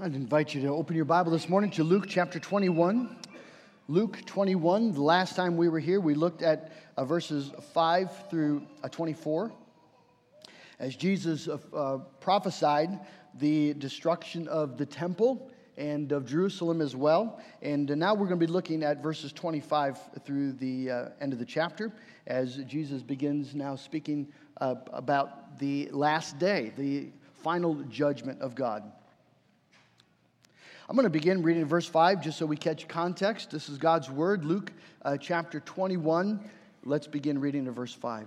I'd invite you to open your Bible this morning to Luke chapter 21. Luke 21, the last time we were here, we looked at uh, verses 5 through uh, 24. As Jesus uh, uh prophesied the destruction of the temple and of Jerusalem as well. And uh, now we're going to be looking at verses 25 through the uh, end of the chapter as Jesus begins now speaking about the last day, the final judgment of God. I'm going to begin reading verse 5 just so we catch context. This is God's word, Luke uh, chapter 21. Let's begin reading in verse 5.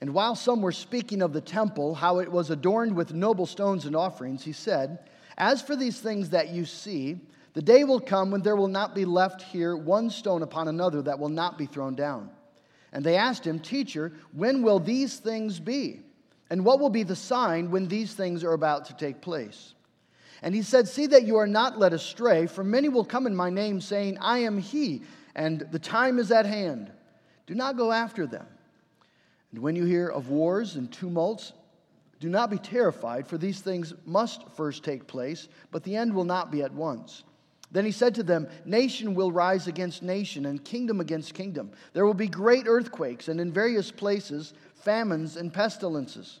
And while some were speaking of the temple, how it was adorned with noble stones and offerings, he said, As for these things that you see, the day will come when there will not be left here one stone upon another that will not be thrown down. And they asked him, Teacher, when will these things be? And what will be the sign when these things are about to take place? And he said, See that you are not led astray, for many will come in my name, saying, I am he, and the time is at hand. Do not go after them. And when you hear of wars and tumults, do not be terrified, for these things must first take place, but the end will not be at once. Then he said to them, Nation will rise against nation, and kingdom against kingdom. There will be great earthquakes, and in various places, famines and pestilences.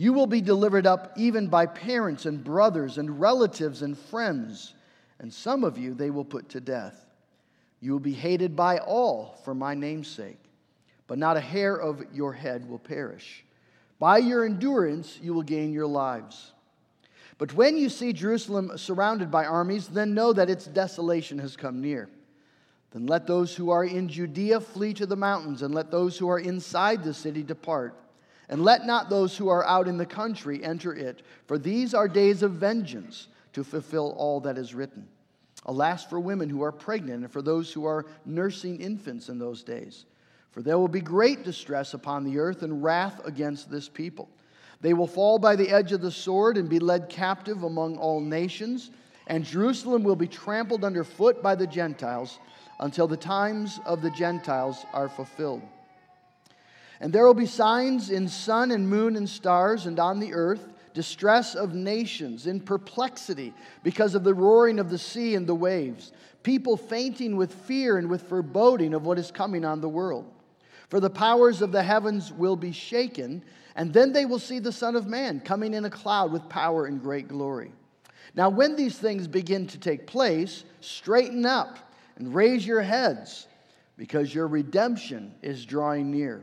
You will be delivered up even by parents and brothers and relatives and friends, and some of you they will put to death. You will be hated by all for my name's sake, but not a hair of your head will perish. By your endurance, you will gain your lives. But when you see Jerusalem surrounded by armies, then know that its desolation has come near. Then let those who are in Judea flee to the mountains, and let those who are inside the city depart. And let not those who are out in the country enter it, for these are days of vengeance to fulfill all that is written. Alas for women who are pregnant and for those who are nursing infants in those days. For there will be great distress upon the earth and wrath against this people. They will fall by the edge of the sword and be led captive among all nations, and Jerusalem will be trampled underfoot by the Gentiles until the times of the Gentiles are fulfilled. And there will be signs in sun and moon and stars, and on the earth, distress of nations, in perplexity because of the roaring of the sea and the waves, people fainting with fear and with foreboding of what is coming on the world. For the powers of the heavens will be shaken, and then they will see the Son of Man coming in a cloud with power and great glory. Now, when these things begin to take place, straighten up and raise your heads, because your redemption is drawing near.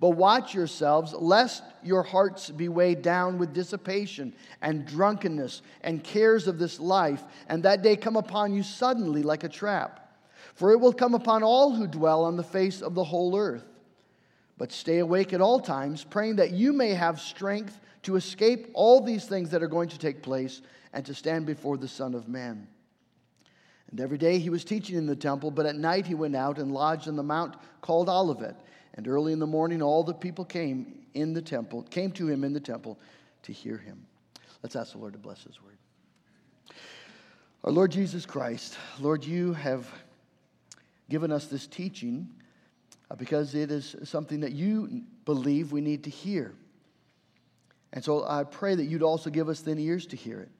But watch yourselves, lest your hearts be weighed down with dissipation and drunkenness and cares of this life, and that day come upon you suddenly like a trap. For it will come upon all who dwell on the face of the whole earth. But stay awake at all times, praying that you may have strength to escape all these things that are going to take place and to stand before the Son of Man. And every day he was teaching in the temple, but at night he went out and lodged on the mount called Olivet. And early in the morning, all the people came in the temple, came to him in the temple to hear him. Let's ask the Lord to bless his word. Our Lord Jesus Christ, Lord, you have given us this teaching uh, because it is something that you believe we need to hear. And so I pray that you'd also give us then ears to hear it,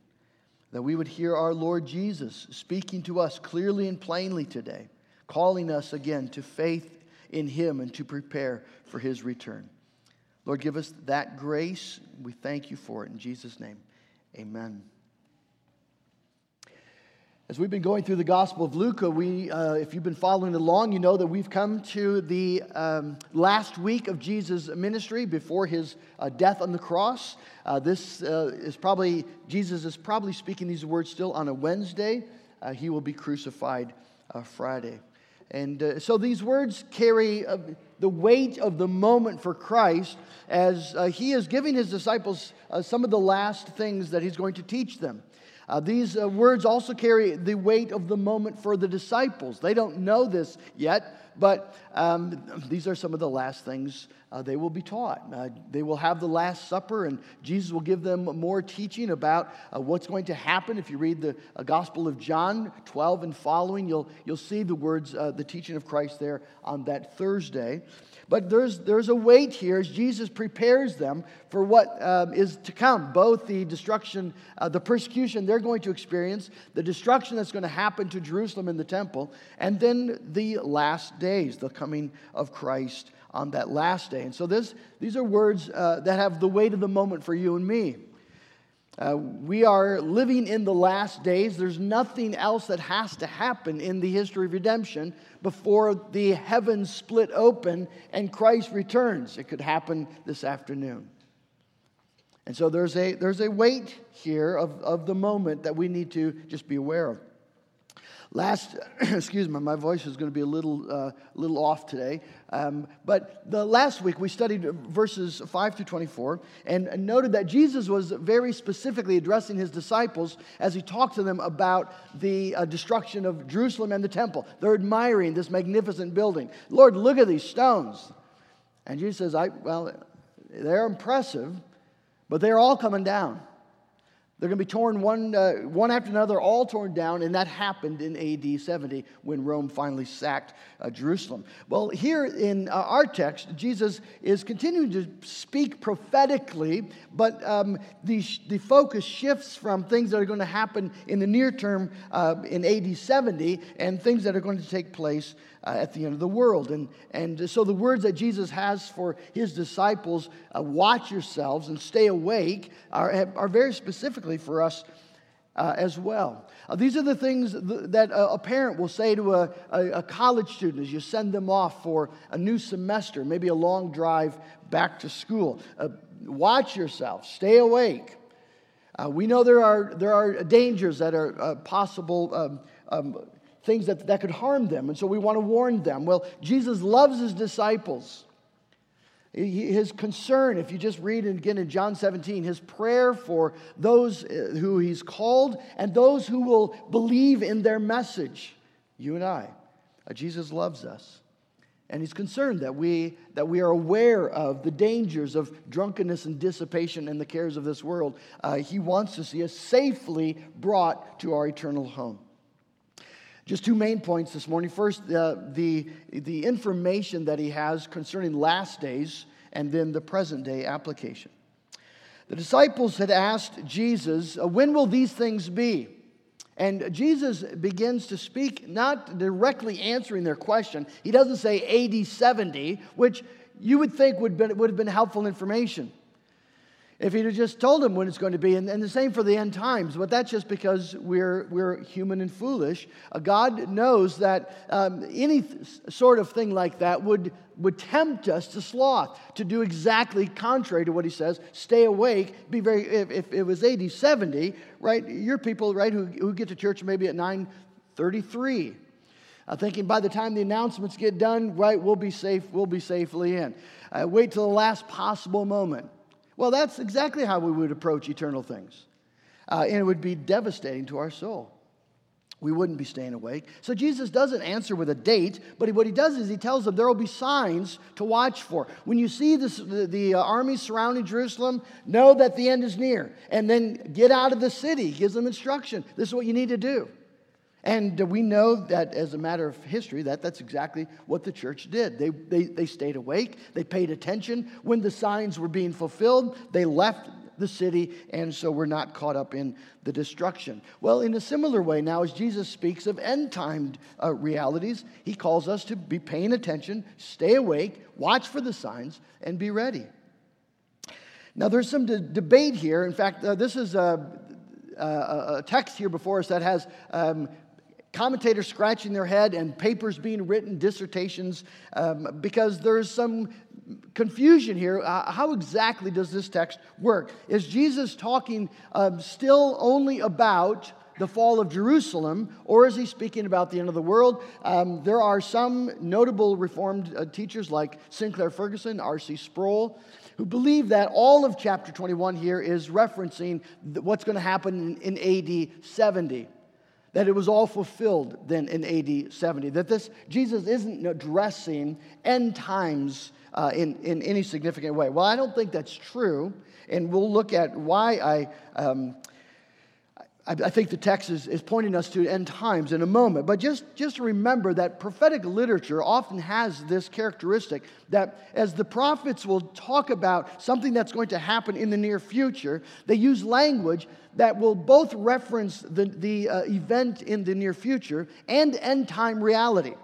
that we would hear our Lord Jesus speaking to us clearly and plainly today, calling us again to faith in Him and to prepare for His return. Lord, give us that grace. We thank you for it. In Jesus' name, amen. As we've been going through the Gospel of Luke, we, uh, if you've been following along, you know that we've come to the um, last week of Jesus' ministry before his uh, death on the cross. Uh, this uh, is probably, Jesus is probably speaking these words still on a Wednesday. Uh, he will be crucified uh, Friday. And uh, so these words carry uh, the weight of the moment for Christ as uh, he is giving his disciples some of the last things that he's going to teach them. Uh, these uh, words also carry the weight of the moment for the disciples. They don't know this yet, but um, these are some of the last things uh, they will be taught. Uh, they will have the Last Supper, and Jesus will give them more teaching about uh, what's going to happen. If you read the uh, Gospel of John 12 and following, you'll, you'll see the words, the teaching of Christ there on that Thursday. But there's, there's a weight here as Jesus prepares them for what um, is to come both the destruction, uh, the persecution they're going to experience, the destruction that's going to happen to Jerusalem and the temple, and then the last days, the coming of Christ on that last day. And so this, these are words uh, that have the weight of the moment for you and me. Uh, we are living in the last days. There's nothing else that has to happen in the history of redemption before the heavens split open and Christ returns. It could happen this afternoon. And so there's a, there's a weight here of, of the moment that we need to just be aware of. Last, excuse me, my voice is going to be a little, uh, little off today. Um, but the last week we studied verses 5 to 24 and noted that Jesus was very specifically addressing his disciples as he talked to them about the uh, destruction of Jerusalem and the temple. They're admiring this magnificent building. Lord, look at these stones. And Jesus says, I, well, they're impressive, but they're all coming down. They're going to be torn one, uh, one after another, all torn down, and that happened in AD 70 when Rome finally sacked uh, Jerusalem. Well, here in uh, our text, Jesus is continuing to speak prophetically, but um, the, the focus shifts from things that are going to happen in the near term uh, in AD 70 and things that are going to take place uh, at the end of the world. And, and so the words that Jesus has for his disciples, uh, watch yourselves and stay awake, are, are very specifically for us uh, as well. Uh, these are the things that a, parent will say to a, a, a, college student as you send them off for a new semester, maybe a long drive back to school. Uh, watch yourself, stay awake. Uh, we know there are, there are dangers that are uh, possible. Um, um, things that, that could harm them. And so we want to warn them. Well, Jesus loves his disciples. His concern, if you just read again in John 17, his prayer for those uh, who he's called and those who will believe in their message, you and I. Uh, Jesus loves us. And he's concerned that we, that we are aware of the dangers of drunkenness and dissipation and the cares of this world. Uh, he wants to see us safely brought to our eternal home. Just two main points this morning. First, uh, the, the information that he has concerning last days, and then the present day application. The disciples had asked Jesus, uh, When will these things be? And Jesus begins to speak, not directly answering their question. He doesn't say AD 70, which you would think would, been, would have been helpful information if he'd have just told him when it's going to be. And, and, the same for the end times, but that's just because we're, we're human and foolish. Uh, God knows that um, any th- sort of thing like that would, would tempt us to sloth, to do exactly contrary to what he says. Stay awake. Be very, if, if it was 80, 70, right, you're people, right, who, who get to church maybe at 933. Uh, thinking by the time the announcements get done, right, we'll be safe, we'll be safely in. Uh, wait till the last possible moment. Well, that's exactly how we would approach eternal things. Uh, and it would be devastating to our soul. We wouldn't be staying awake. So Jesus doesn't answer with a date, but what he does is he tells them there will be signs to watch for. When you see this, the, the uh, army surrounding Jerusalem, know that the end is near. And then get out of the city. He gives them instruction. This is what you need to do. And we know that as a matter of history, that that's exactly what the church did. They, they, they stayed awake, they paid attention. When the signs were being fulfilled, they left the city, and so we're not caught up in the destruction. Well, in a similar way, now as Jesus speaks of end time uh, realities, he calls us to be paying attention, stay awake, watch for the signs, and be ready. Now, there's some de- debate here. In fact, uh, this is uh, a, a, text here before us that has um, commentators scratching their head and papers being written, dissertations, um, because there's some confusion here. Uh, how exactly does this text work? Is Jesus talking um, still only about the fall of Jerusalem, or is he speaking about the end of the world? Um, there are some notable Reformed uh, teachers like Sinclair Ferguson, R.C. Sproul, who believe that all of chapter 21 here is referencing what's going to happen in, in AD 70 that it was all fulfilled then in AD 70. That this Jesus isn't addressing end times uh, in, in any significant way. Well, I don't think that's true, and we'll look at why I um, I, think the text is, is pointing us to end times in a moment. But just, just remember that prophetic literature often has this characteristic that as the prophets will talk about something that's going to happen in the near future, they use language that will both reference the, the uh, event in the near future and end time reality.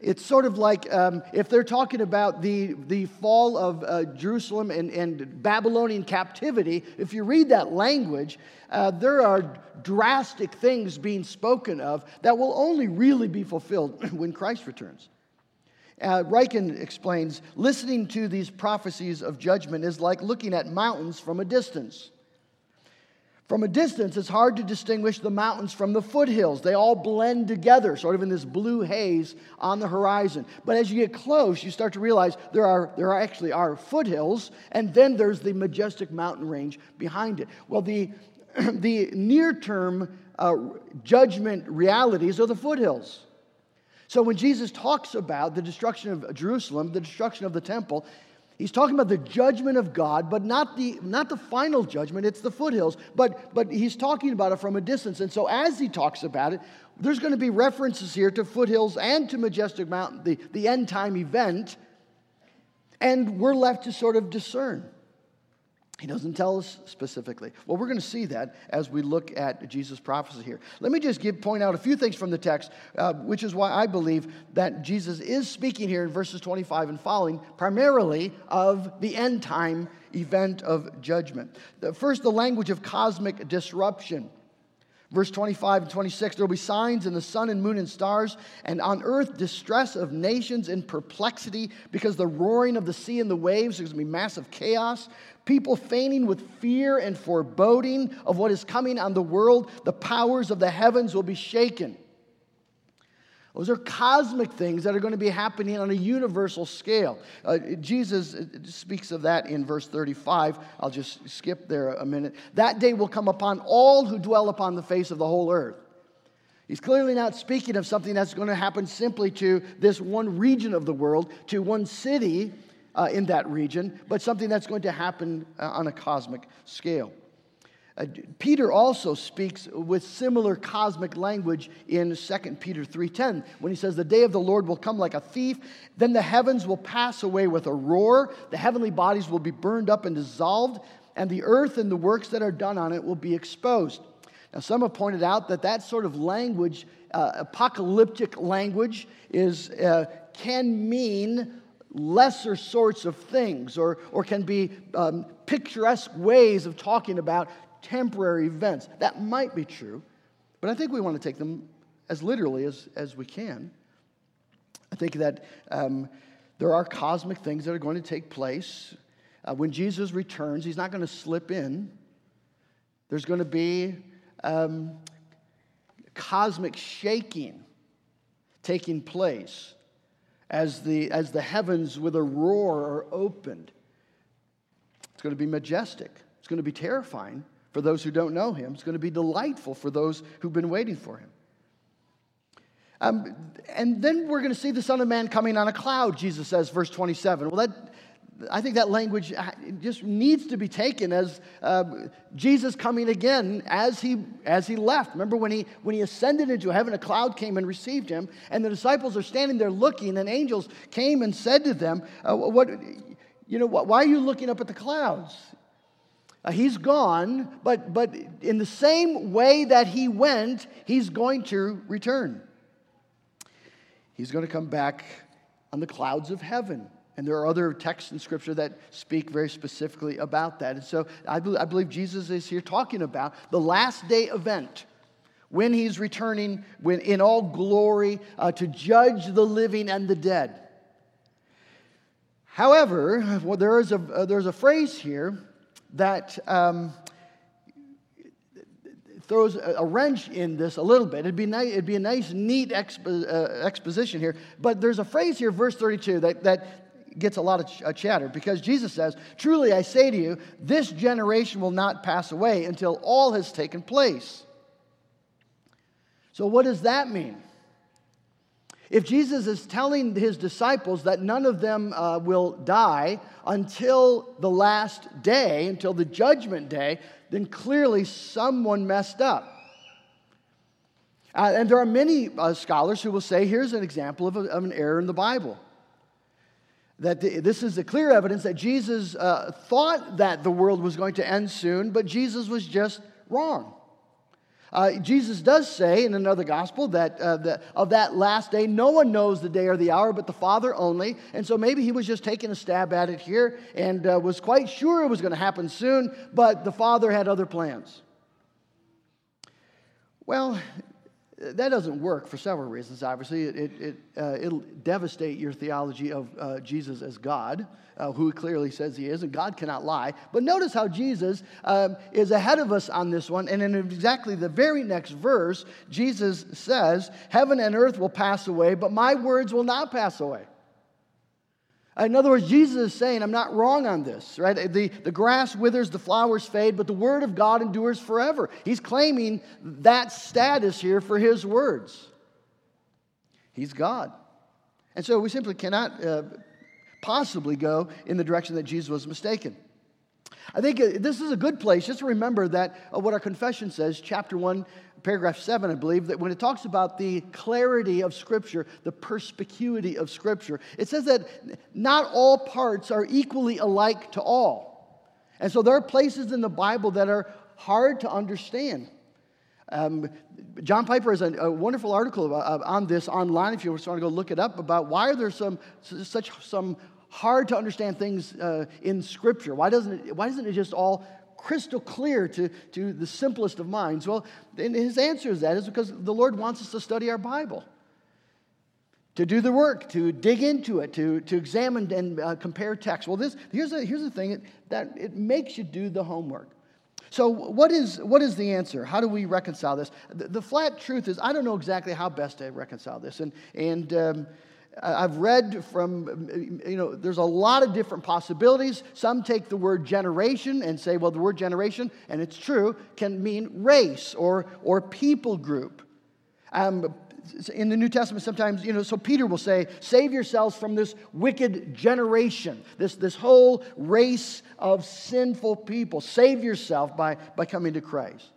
It's sort of like um, if they're talking about the, the fall of uh, Jerusalem and, and Babylonian captivity, if you read that language, uh, there are drastic things being spoken of that will only really be fulfilled when Christ returns. Uh, Ryken explains listening to these prophecies of judgment is like looking at mountains from a distance. From a distance, it's hard to distinguish the mountains from the foothills. They all blend together, sort of in this blue haze on the horizon. But as you get close, you start to realize there are, there are actually are foothills, and then there's the majestic mountain range behind it. Well, the, the near term uh, judgment realities are the foothills. So when Jesus talks about the destruction of Jerusalem, the destruction of the temple, He's talking about the judgment of God, but not the, not the final judgment, it's the foothills. But, but he's talking about it from a distance. And so as he talks about it, there's going to be references here to foothills and to Majestic Mountain, the, the end time event. And we're left to sort of discern. He doesn't tell us specifically. Well, we're going to see that as we look at Jesus' prophecy here. Let me just give, point out a few things from the text, uh, which is why I believe that Jesus is speaking here in verses 25 and following primarily of the end time event of judgment. The, first, the language of cosmic disruption. Verse 25 and 26 there will be signs in the sun and moon and stars, and on earth distress of nations in perplexity because the roaring of the sea and the waves. There's going to be massive chaos. People fainting with fear and foreboding of what is coming on the world. The powers of the heavens will be shaken. Those are cosmic things that are going to be happening on a universal scale. Uh, Jesus uh, speaks of that in verse 35. I'll just skip there a minute. That day will come upon all who dwell upon the face of the whole earth. He's clearly not speaking of something that's going to happen simply to this one region of the world, to one city uh, in that region, but something that's going to happen uh, on a cosmic scale. Uh, Peter also speaks with similar cosmic language in 2 Peter 3:10 when he says the day of the Lord will come like a thief then the heavens will pass away with a roar the heavenly bodies will be burned up and dissolved and the earth and the works that are done on it will be exposed. Now some have pointed out that that sort of language uh, apocalyptic language is uh, can mean lesser sorts of things or, or can be um, picturesque ways of talking about temporary events. That might be true, but I think we want to take them as literally as, as we can. I think that um, there are cosmic things that are going to take place. Uh, when Jesus returns, he's not going to slip in. There's going to be um, cosmic shaking taking place as the, as the heavens with a roar are opened. It's going to be majestic. It's going to be terrifying for those who don't know him. It's going to be delightful for those who've been waiting for him. Um, and then we're going to see the Son of Man coming on a cloud, Jesus says, verse 27. Well, that, I think that language uh, just needs to be taken as uh, Jesus coming again as he, as he left. Remember when he, when he ascended into heaven, a cloud came and received him, and the disciples are standing there looking, and angels came and said to them, uh, what, you know, why are you looking up at the clouds? Uh, he's gone, but, but in the same way that he went, he's going to return. He's going to come back on the clouds of heaven. And there are other texts in Scripture that speak very specifically about that. And so I, I believe Jesus is here talking about the last day event when he's returning when, in all glory uh, to judge the living and the dead. However, well, there is a, uh, there's a phrase here that um, throws a, a, wrench in this a little bit. It'd be, it'd be a nice, neat expo, uh, exposition here. But there's a phrase here, verse 32, that, that gets a lot of ch- uh, chatter because Jesus says, Truly I say to you, this generation will not pass away until all has taken place. So, what does that mean? If Jesus is telling his disciples that none of them uh, will die until the last day, until the judgment day, then clearly someone messed up. Uh, and there are many uh, scholars who will say here's an example of, a, of, an error in the Bible. That the, this is a clear evidence that Jesus uh, thought that the world was going to end soon, but Jesus was just wrong. Uh, Jesus does say in another gospel that, uh, of that last day, no one knows the day or the hour but the Father only. And so maybe he was just taking a stab at it here and uh, was quite sure it was going to happen soon, but the Father had other plans. Well, that doesn't work for several reasons, obviously. It, it, it, uh, it'll devastate your theology of uh, Jesus as God, uh, who clearly says he is, and God cannot lie. But notice how Jesus um, is ahead of us on this one. And in exactly the very next verse, Jesus says, Heaven and earth will pass away, but my words will not pass away. In other words, Jesus is saying, I'm not wrong on this, right? The, the grass withers, the flowers fade, but the word of God endures forever. He's claiming that status here for his words. He's God. And so we simply cannot uh, possibly go in the direction that Jesus was mistaken. I think uh, this is a good place just to remember that uh, what our confession says, chapter 1, paragraph 7, I believe, that when it talks about the clarity of Scripture, the perspicuity of Scripture, it says that not all parts are equally alike to all. And so there are places in the Bible that are hard to understand. Um, John Piper has a, a wonderful article uh, on this online if you want to go look it up about why are there some such some hard to understand things uh, in Scripture. Why doesn't it, why doesn't it just all crystal clear to, to the simplest of minds? Well, his answer is that is because the Lord wants us to study our Bible, to do the work, to dig into it, to, to examine and uh, compare text. Well, this, here's, a, here's the thing that it makes you do the homework. So, what is, what is the answer? How do we reconcile this? The, the flat truth is, I don't know exactly how best to reconcile this. And, and um, I've read from, you know, there's a lot of different possibilities. Some take the word generation and say, well, the word generation, and it's true, can mean race or, or people group. Um, in the New Testament, sometimes, you know, so Peter will say, save yourselves from this wicked generation, this, this whole race of sinful people. Save yourself by, by coming to Christ.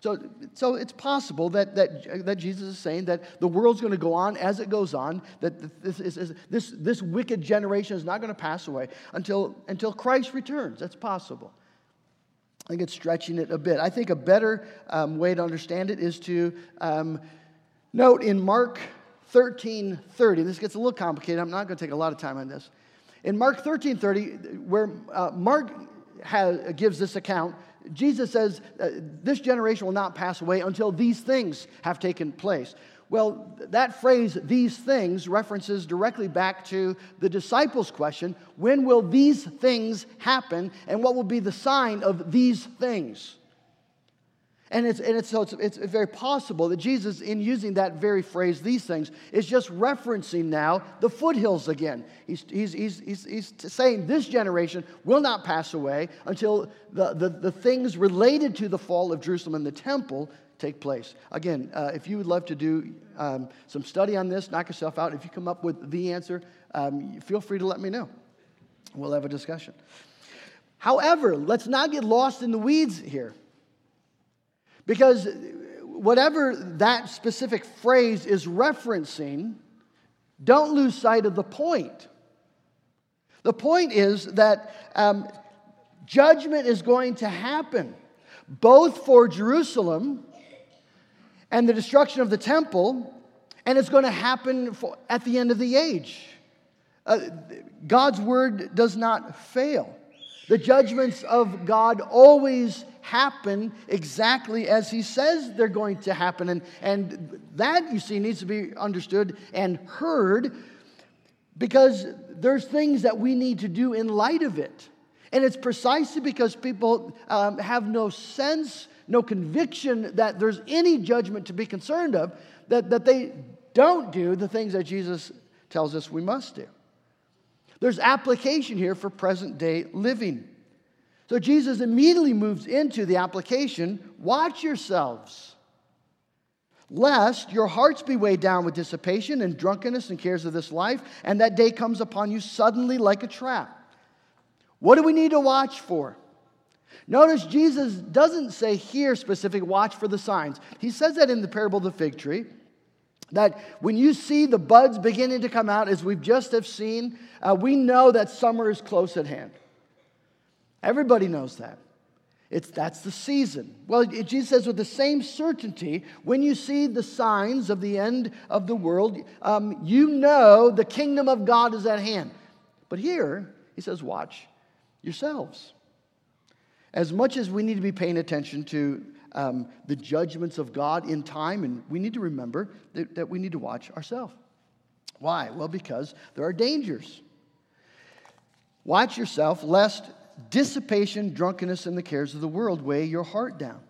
So, so it's possible that, that, that Jesus is saying that the world's going to go on as it goes on, that this, is, this, this wicked generation is not going to pass away until, until Christ returns. That's possible. I think it's stretching it a bit. I think a better um, way to understand it is to um, note in Mark 13 30, this gets a little complicated. I'm not going to take a lot of time on this. In Mark 13 30, where uh, Mark has, gives this account, Jesus says, uh, This generation will not pass away until these things have taken place. Well, that phrase, these things, references directly back to the disciples' question when will these things happen, and what will be the sign of these things? And, it's, and it's, so it's, it's very possible that Jesus, in using that very phrase, these things, is just referencing now the foothills again. He's, he's, he's, he's, he's saying this generation will not pass away until the, the, the things related to the fall of Jerusalem and the temple take place. Again, uh, if you would love to do um, some study on this, knock yourself out. If you come up with the answer, um, feel free to let me know. We'll have a discussion. However, let's not get lost in the weeds here. Because whatever that specific phrase is referencing, don't lose sight of the point. The point is that um, judgment is going to happen both for Jerusalem and the destruction of the temple, and it's going to happen for, at the end of the age. Uh, God's word does not fail. The judgments of God always happen exactly as He says they're going to happen. And, and that, you see, needs to be understood and heard because there's things that we need to do in light of it. And it's precisely because people um, have no sense, no conviction that there's any judgment to be concerned of, that, that they don't do the things that Jesus tells us we must do. There's application here for present day living. So Jesus immediately moves into the application watch yourselves, lest your hearts be weighed down with dissipation and drunkenness and cares of this life, and that day comes upon you suddenly like a trap. What do we need to watch for? Notice Jesus doesn't say here specific watch for the signs. He says that in the parable of the fig tree that when you see the buds beginning to come out, as we've just have seen, uh, we know that summer is close at hand. Everybody knows that. It's, that's the season. Well, it, Jesus says with the same certainty, when you see the signs of the end of the world, um, you know the kingdom of God is at hand. But here, he says, watch yourselves. As much as we need to be paying attention to um, the judgments of God in time, and we need to remember that, that we need to watch ourselves. Why? Well, because there are dangers. Watch yourself, lest dissipation, drunkenness, and the cares of the world weigh your heart down.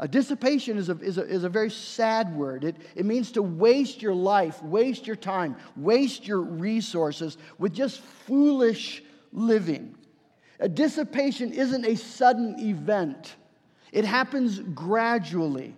A dissipation is a, is, a, is a very sad word. It, it means to waste your life, waste your time, waste your resources with just foolish living. A dissipation isn't a sudden event. It happens gradually.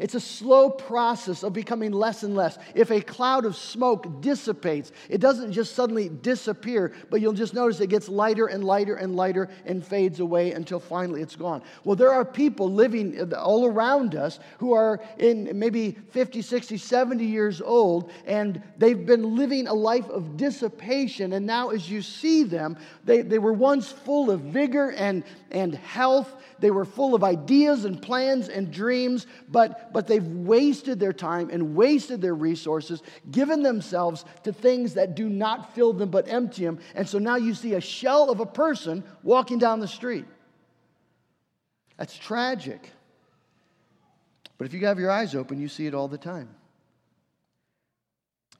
It's a slow process of becoming less and less. If a cloud of smoke dissipates, it doesn't just suddenly disappear, but you'll just notice it gets lighter and lighter and lighter and fades away until finally it's gone. Well, there are people living all around us who are in maybe 50, 60, 70 years old, and they've been living a life of dissipation. And now, as you see them, they, they were once full of vigor and, and health they were full of ideas and plans and dreams, but, but they've wasted their time and wasted their resources, given themselves to things that do not fill them but empty them. And so now you see a shell of a person walking down the street. That's tragic. But if you have your eyes open, you see it all the time.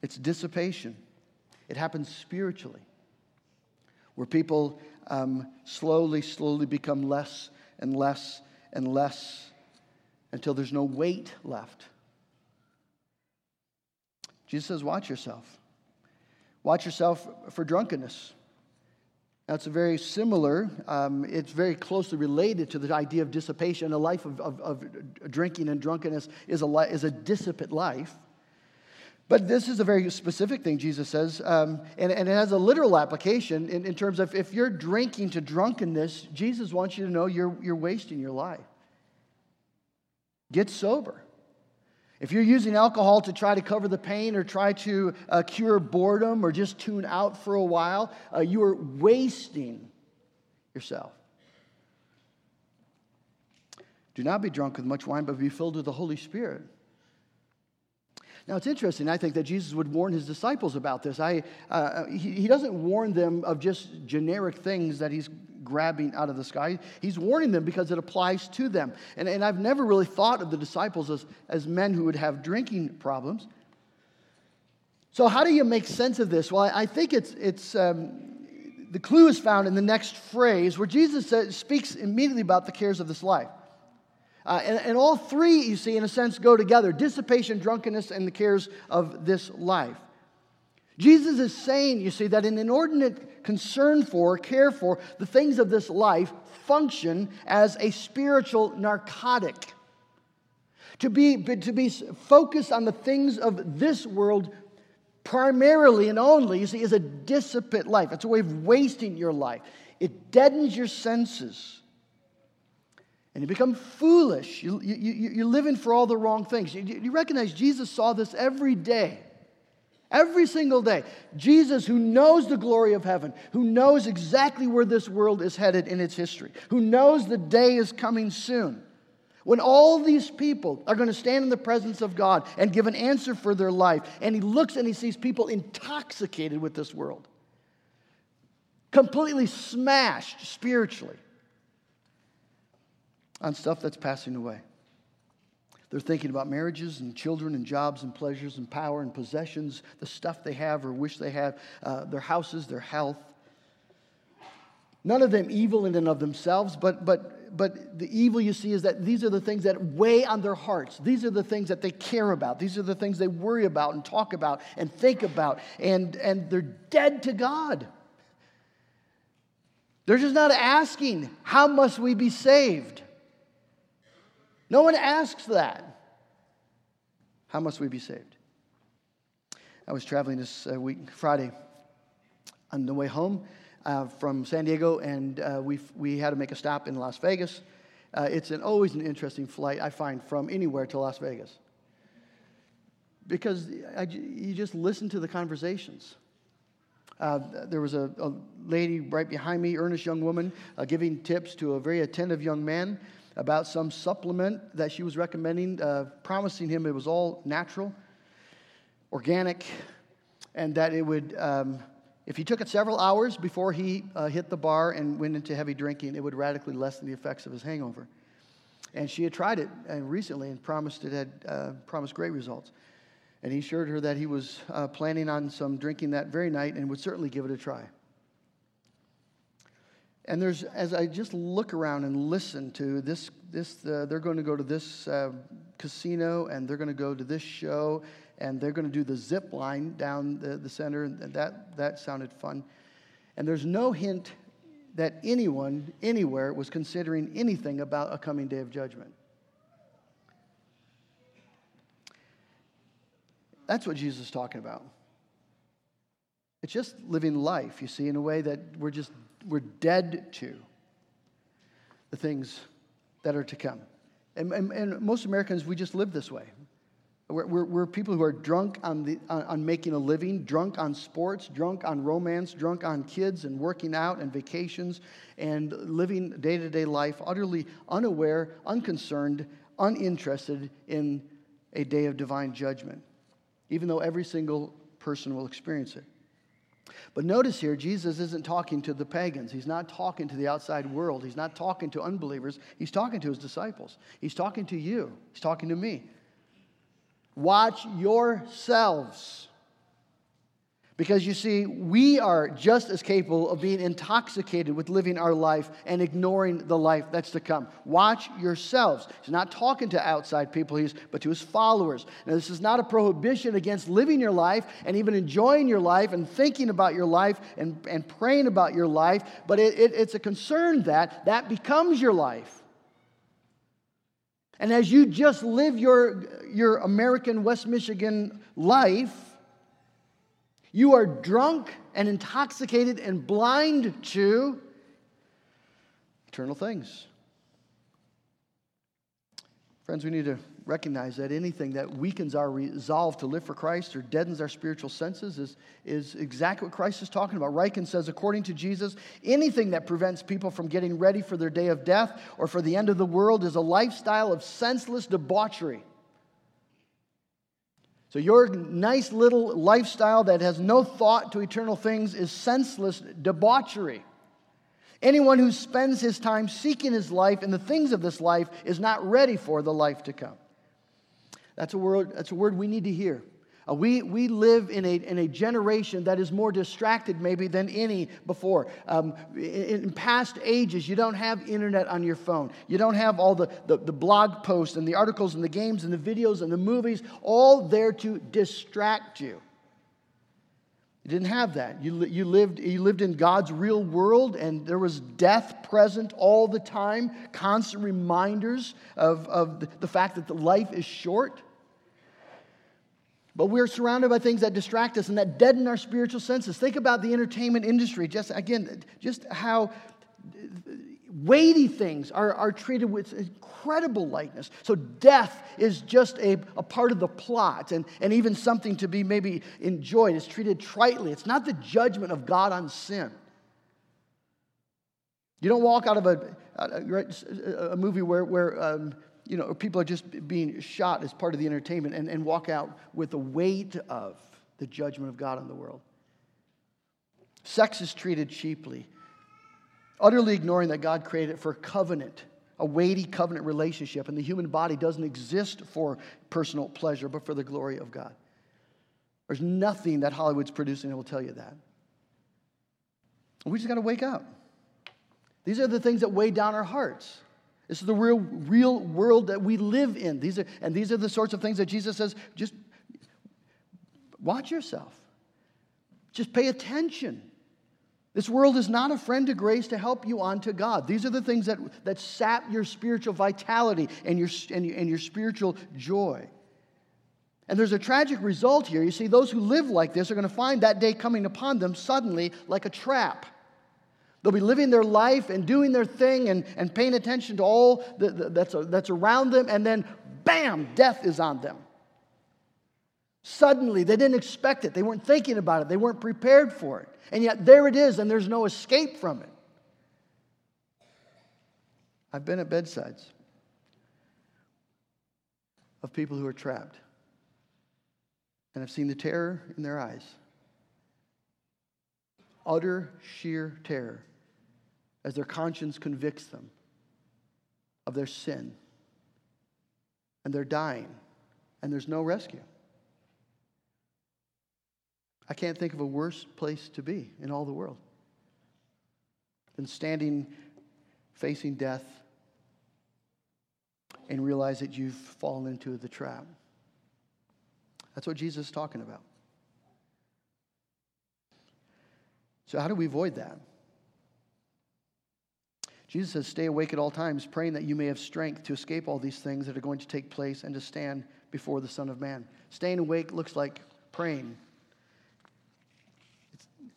It's dissipation, it happens spiritually, where people um, slowly, slowly become less and less and less until there's no weight left. Jesus says, Watch yourself. Watch yourself for drunkenness. That's a very similar, um, it's very closely related to the idea of dissipation. A life of, of, of drinking and drunkenness is a, is a dissipate life. But this is a very specific thing Jesus says, um, and, and, it has a literal application in, in, terms of if you're drinking to drunkenness, Jesus wants you to know you're, you're wasting your life. Get sober. If you're using alcohol to try to cover the pain or try to uh, cure boredom or just tune out for a while, uh, you are wasting yourself. Do not be drunk with much wine, but be filled with the Holy Spirit. Now, it's interesting, I think, that Jesus would warn his disciples about this. I, uh, he, he doesn't warn them of just generic things that he's grabbing out of the sky. He's warning them because it applies to them. And, and I've never really thought of the disciples as, as men who would have drinking problems. So, how do you make sense of this? Well, I, I think it's, it's um, the clue is found in the next phrase where Jesus says, speaks immediately about the cares of this life. Uh, and, and all three, you see, in a sense, go together dissipation, drunkenness, and the cares of this life. Jesus is saying, you see, that an inordinate concern for, care for the things of this life function as a spiritual narcotic. To be, to be focused on the things of this world primarily and only, you see, is a dissipate life. It's a way of wasting your life. It deadens your senses and you become foolish. You, you, you, you're living for all the wrong things. You, you recognize Jesus saw this every day. Every single day. Jesus, who knows the glory of heaven, who knows exactly where this world is headed in its history, who knows the day is coming soon, when all these people are going to stand in the presence of God and give an answer for their life, and he looks and he sees people intoxicated with this world. completely smashed spiritually on stuff that's passing away. They're thinking about marriages and children and jobs and pleasures and power and possessions, the stuff they have or wish they have, uh, their houses, their health. None of them evil in and of themselves, but, but, but the evil you see is that these are the things that weigh on their hearts. These are the things that they care about. These are the things they worry about and talk about and think about. And, and they're dead to God. They're just not asking, How must we be saved? No one asks that. How must we be saved? I was traveling this uh, week, Friday, on the way home uh, from San Diego, and uh, we, we had to make a stop in Las Vegas. Uh, it's an, always an interesting flight, I find, from anywhere to Las Vegas. Because I, you just listen to the conversations. Uh, there was a, a, lady right behind me, earnest young woman, uh, giving tips to a very attentive young man about some supplement that she was recommending, uh, promising him it was all natural, organic, and that it would, um, if he took it several hours before he uh, hit the bar and went into heavy drinking, it would radically lessen the effects of his hangover. And she had tried it uh, recently and promised it had uh, promised great results. And he assured her that he was uh, planning on some drinking that very night and would certainly give it a try. And there's, as I just look around and listen to this, this uh, they're going to go to this uh, casino and they're going to go to this show and they're going to do the zip line down the, the center. And that, that sounded fun. And there's no hint that anyone, anywhere, was considering anything about a coming day of judgment. That's what Jesus is talking about. It's just living life, you see, in a way that we're just we're dead to the things that are to come. And, and, and most Americans, we just live this way. We're, we're, we're, people who are drunk on, the, on, on, making a living, drunk on sports, drunk on romance, drunk on kids and working out and vacations and living day to day life, utterly unaware, unconcerned, uninterested in a day of divine judgment, even though every single person will experience it. But notice here, Jesus isn't talking to the pagans. He's not talking to the outside world. He's not talking to unbelievers. He's talking to his disciples. He's talking to you. He's talking to me. Watch yourselves. Because you see, we are just as capable of being intoxicated with living our life and ignoring the life that's to come. Watch yourselves. He's not talking to outside people, he's, but to his followers. Now, this is not a prohibition against living your life and even enjoying your life and thinking about your life and, and praying about your life, but it, it, it's a concern that that becomes your life. And as you just live your, your American West Michigan life, you are drunk and intoxicated and blind to eternal things. Friends, we need to recognize that anything that weakens our resolve to live for Christ or deadens our spiritual senses is, is exactly what Christ is talking about. Ryken says, according to Jesus, anything that prevents people from getting ready for their day of death or for the end of the world is a lifestyle of senseless debauchery. So, your nice little lifestyle that has no thought to eternal things is senseless debauchery. Anyone who spends his time seeking his life in the things of this life is not ready for the life to come. That's a word, that's a word we need to hear. Uh, we, we live in a, in a generation that is more distracted, maybe, than any before. Um, in, in, past ages, you don't have internet on your phone. You don't have all the, the, the blog posts and the articles and the games and the videos and the movies, all there to distract you. You didn't have that. You, you, lived, you lived in God's real world, and there was death present all the time, constant reminders of, of the, fact that the life is short. But we're surrounded by things that distract us and that deaden our spiritual senses. Think about the entertainment industry, just again, just how weighty things are, are treated with incredible lightness. So death is just a, a part of the plot and, and even something to be maybe enjoyed. It's treated tritely. It's not the judgment of God on sin. You don't walk out of a, uh, uh, a, uh, a movie where, where um, you know, people are just being shot as part of the entertainment and, and walk out with the weight of the judgment of God on the world. Sex is treated cheaply, utterly ignoring that God created it for covenant, a weighty covenant relationship. And the human body doesn't exist for personal pleasure, but for the glory of God. There's nothing that Hollywood's producing that will tell you that. We just got to wake up. These are the things that weigh down our hearts. This is the real, real world that we live in. These are, and these are the sorts of things that Jesus says just watch yourself, just pay attention. This world is not a friend to grace to help you on to God. These are the things that, that sap your spiritual vitality and your, and, and your spiritual joy. And there's a tragic result here. You see, those who live like this are going to find that day coming upon them suddenly like a trap. They'll be living their life and doing their thing and, and paying attention to all the, the, that's, that's around them, and then bam, death is on them. Suddenly, they didn't expect it. They weren't thinking about it. They weren't prepared for it. And yet, there it is, and there's no escape from it. I've been at bedsides of people who are trapped, and I've seen the terror in their eyes utter, sheer terror as their conscience convicts them of their sin. And they're dying, and there's no rescue. I can't think of a worse place to be in all the world than standing facing death and realize that you've fallen into the trap. That's what Jesus is talking about. So, how do we avoid that? Jesus says, Stay awake at all times, praying that you may have strength to escape all these things that are going to take place and to stand before the Son of Man. Staying awake looks like praying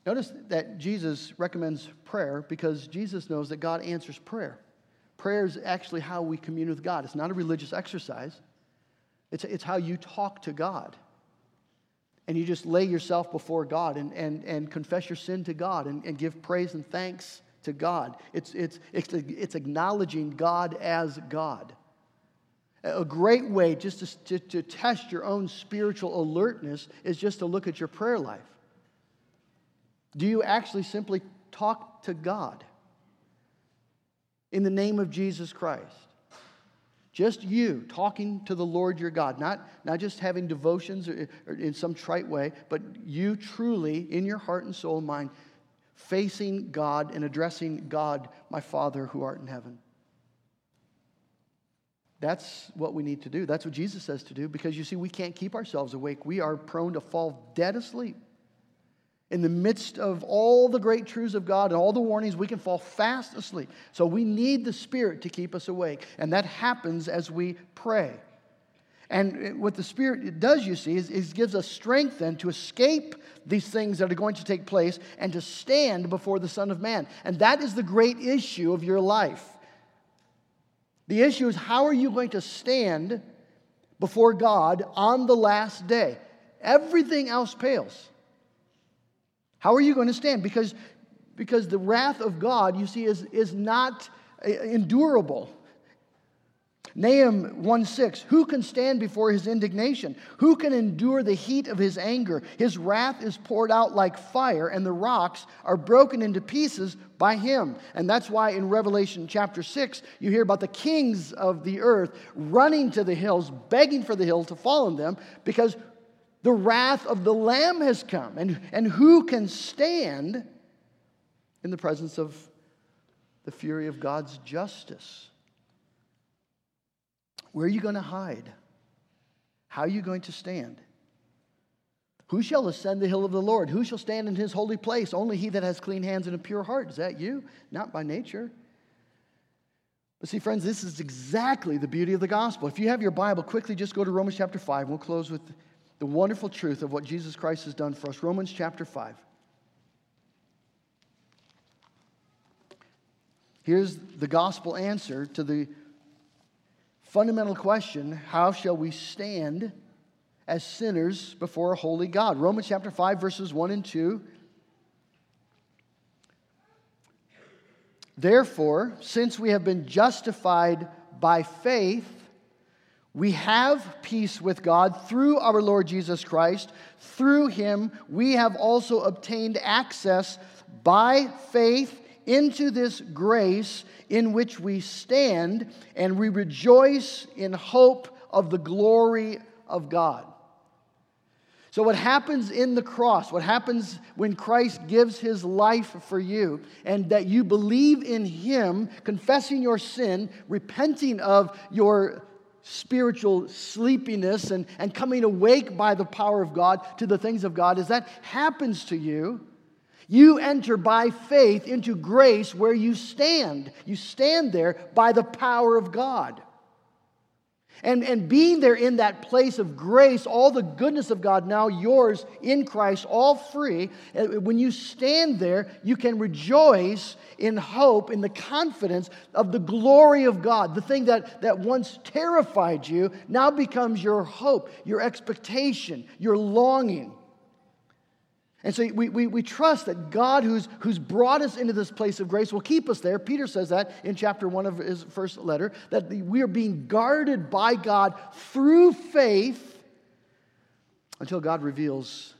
Notice that Jesus recommends prayer because Jesus knows that God answers prayer. Prayer is actually how we commune with God. It's not a religious exercise, it's, it's how you talk to God. And you just lay yourself before God and, and, and confess your sin to God and, and give praise and thanks to God. It's, it's, it's, it's acknowledging God as God. A great way just to, to, to test your own spiritual alertness is just to look at your prayer life. Do you actually simply talk to God in the name of Jesus Christ? Just you talking to the Lord your God, not, not just having devotions or, or in some trite way, but you truly, in your heart and soul and mind, facing God and addressing God, my Father who art in heaven. That's what we need to do. That's what Jesus says to do because you see, we can't keep ourselves awake. We are prone to fall dead asleep in the midst of all the great truths of God and all the warnings, we can fall fast asleep. So we need the Spirit to keep us awake. And that happens as we pray. And what the Spirit does, you see, is, is gives us strength then to escape these things that are going to take place and to stand before the Son of Man. And that is the great issue of your life. The issue is how are you going to stand before God on the last day? Everything else pales. How are you going to stand? Because, because the wrath of God, you see, is, is not uh, endurable. Nahum 1 6, who can stand before his indignation? Who can endure the heat of his anger? His wrath is poured out like fire, and the rocks are broken into pieces by him. And that's why in Revelation chapter 6, you hear about the kings of the earth running to the hills, begging for the hill to fall on them, because the wrath of the Lamb has come. And, and who can stand in the presence of the fury of God's justice? Where are you going to hide? How are you going to stand? Who shall ascend the hill of the Lord? Who shall stand in his holy place? Only he that has clean hands and a pure heart. Is that you? Not by nature. But see, friends, this is exactly the beauty of the gospel. If you have your Bible, quickly just go to Romans chapter 5. We'll close with the wonderful truth of what Jesus Christ has done for us. Romans chapter 5. Here's the gospel answer to the fundamental question how shall we stand as sinners before a holy God? Romans chapter 5, verses 1 and 2. Therefore, since we have been justified by faith, We have peace with God through our Lord Jesus Christ. Through him, we have also obtained access by faith into this grace in which we stand, and we rejoice in hope of the glory of God. So, what happens in the cross, what happens when Christ gives his life for you, and that you believe in him, confessing your sin, repenting of your spiritual sleepiness, and, and coming awake by the power of God to the things of God, as that happens to you, you enter by faith into grace where you stand. You stand there by the power of God. And, and being there in that place of grace, all the goodness of God now yours in Christ, all free, uh, when you stand there, you can rejoice in hope, in the confidence of the glory of God. The thing that, that once terrified you now becomes your hope, your expectation, your longing. And so we, we, we trust that God, who's, who's brought us into this place of grace, will keep us there. Peter says that in chapter one of his first letter, that we are being guarded by God through faith until God reveals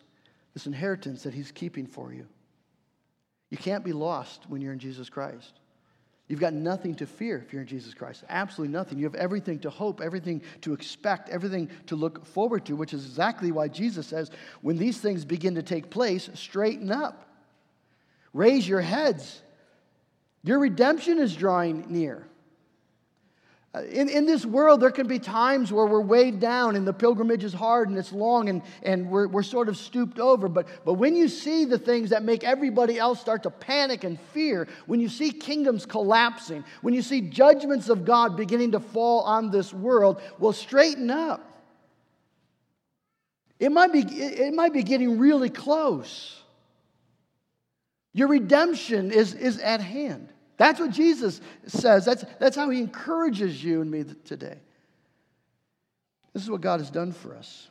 this inheritance that he's keeping for you. You can't be lost when you're in Jesus Christ. You've got nothing to fear if you're in Jesus Christ. Absolutely nothing. You have everything to hope, everything to expect, everything to look forward to, which is exactly why Jesus says, when these things begin to take place, straighten up. Raise your heads. Your redemption is drawing near. Uh, in, in this world, there can be times where we're weighed down and the pilgrimage is hard and it's long and, and we're, we're sort of stooped over. But, but when you see the things that make everybody else start to panic and fear, when you see kingdoms collapsing, when you see judgments of God beginning to fall on this world, well, straighten up. It might be, it might be getting really close. Your redemption is, is at hand. That's what Jesus says. That's, that's how he encourages you and me today. This is what God has done for us.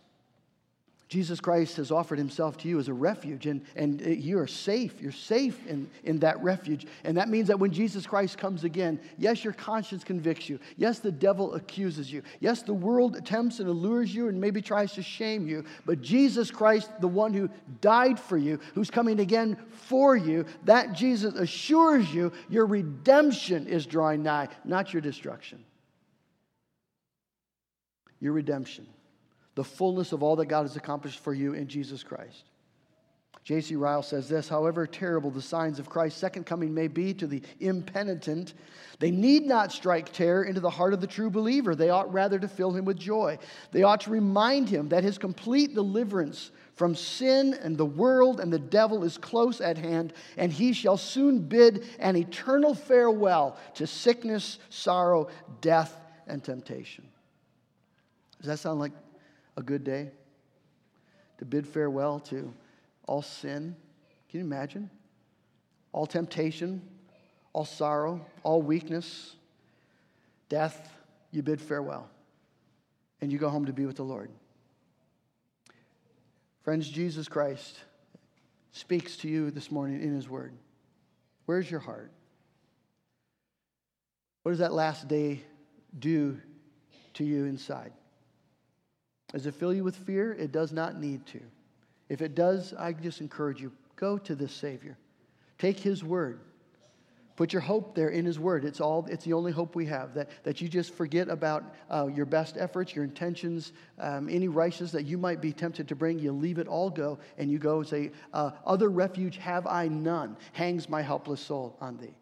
Jesus Christ has offered himself to you as a refuge, and, and you are safe. You're safe in, in that refuge. And that means that when Jesus Christ comes again, yes, your conscience convicts you. Yes, the devil accuses you. Yes, the world tempts and allures you and maybe tries to shame you. But Jesus Christ, the one who died for you, who's coming again for you, that Jesus assures you your redemption is drawing nigh, not your destruction. Your redemption the fullness of all that God has accomplished for you in Jesus Christ. J.C. Ryle says this However terrible the signs of Christ's second coming may be to the impenitent, they need not strike terror into the heart of the true believer. They ought rather to fill him with joy. They ought to remind him that his complete deliverance from sin and the world and the devil is close at hand, and he shall soon bid an eternal farewell to sickness, sorrow, death, and temptation. Does that sound like a good day, to bid farewell to all sin. Can you imagine? All temptation, all sorrow, all weakness, death, you bid farewell. And you go home to be with the Lord. Friends, Jesus Christ speaks to you this morning in His Word. Where's your heart? What does that last day do to you inside? Does it fill you with fear? It does not need to. If it does, I just encourage you go to this Savior. Take His word. Put your hope there in His Word. It's all. It's the only hope we have. That, that you just forget about uh, your best efforts, your intentions, um, any righteousness that you might be tempted to bring. You leave it all go, and you go and say, uh, "Other refuge have I none. Hangs my helpless soul on Thee."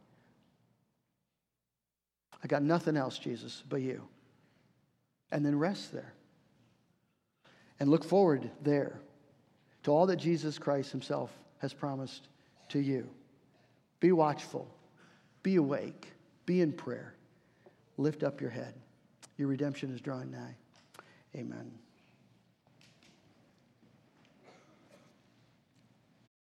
I got nothing else, Jesus, but You. And then rest there and look forward there to all that Jesus Christ Himself has promised to you. Be watchful, be awake, be in prayer. Lift up your head. Your redemption is drawing nigh. Amen.